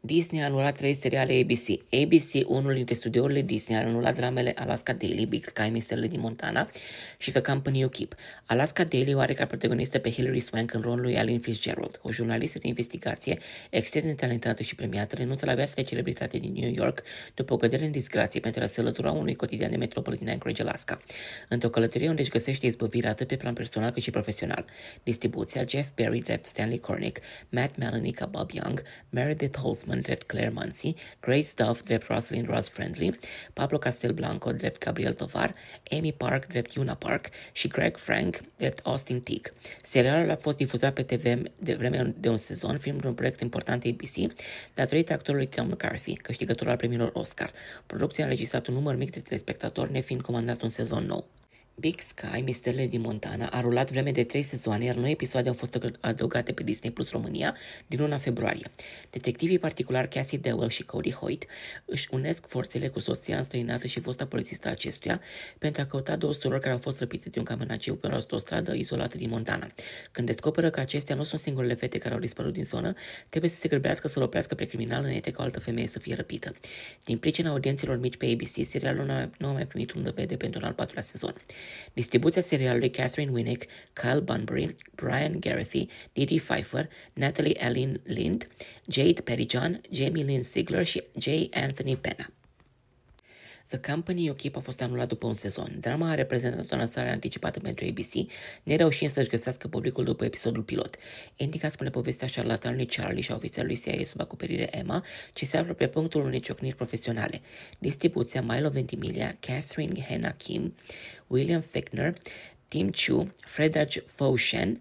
Disney a anulat trei seriale ABC. ABC, unul dintre studiourile Disney, a anulat dramele Alaska Daily, Big Sky, Misterele din Montana și The Company You Keep. Alaska Daily o are ca protagonistă pe Hilary Swank în rolul lui Aline Fitzgerald, o jurnalistă de investigație extrem de talentată și premiată, renunță la viața de celebritate din New York după o cădere în disgrație pentru a se alătura unui cotidian de metropolă din Anchorage, Alaska. Într-o călătorie unde își găsește izbăvire atât pe plan personal cât și profesional. Distribuția Jeff Berry drept Stanley Cornick, Matt Melanie ca Bob Young, Meredith Holzman drept Claire Muncy, Grace Duff drept Rosalind Ross Friendly, Pablo Castelblanco drept Gabriel Tovar, Amy Park drept Yuna Park și Greg Frank drept Austin Teague. Serialul a fost difuzat pe TV de vreme de un sezon, fiind un proiect important ABC, datorită actorului Tim McCarthy, câștigător al premiilor Oscar. Producția a înregistrat un număr mic de telespectatori, nefiind comandat un sezon nou. Big Sky, Misterele din Montana, a rulat vreme de trei sezoane, iar noi episoade au fost adăugate pe Disney Plus România din luna februarie. Detectivii particular Cassie Dewell și Cody Hoyt își unesc forțele cu soția înstrăinată și fosta polițistă acestuia pentru a căuta două surori care au fost răpite de un camionaciu pe o autostradă izolată din Montana. Când descoperă că acestea nu sunt singurele fete care au dispărut din zonă, trebuie să se grăbească să-l oprească pe criminal înainte ca o altă femeie să fie răpită. Din pricina audiențelor mici pe ABC, serialul nu a mai primit un vede pentru un al patrulea sezon. Distribuția serialului Catherine Winnick, Kyle Bunbury, Brian Garrethy, Didi Pfeiffer, Natalie Ellen Lind, Jade Pettyjohn, Jamie Lynn Sigler și J. Anthony Pena. The Company Keep a fost anulat după un sezon. Drama a reprezentat o lansare anticipată pentru ABC, nereușind să-și găsească publicul după episodul pilot. Indica spune povestea șarlatanului Charlie și a ofițerului CIA sub acoperire Emma, ce se află pe punctul unei ciocniri profesionale. Distribuția Milo Ventimiglia, Catherine Hannah Kim, William Fickner, Tim Chu, Fredaj Foshen,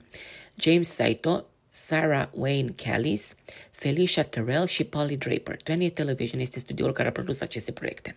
James Saito, Sarah Wayne Callis, Felicia Terrell și Polly Draper. 20 Television este studioul care a produs aceste proiecte.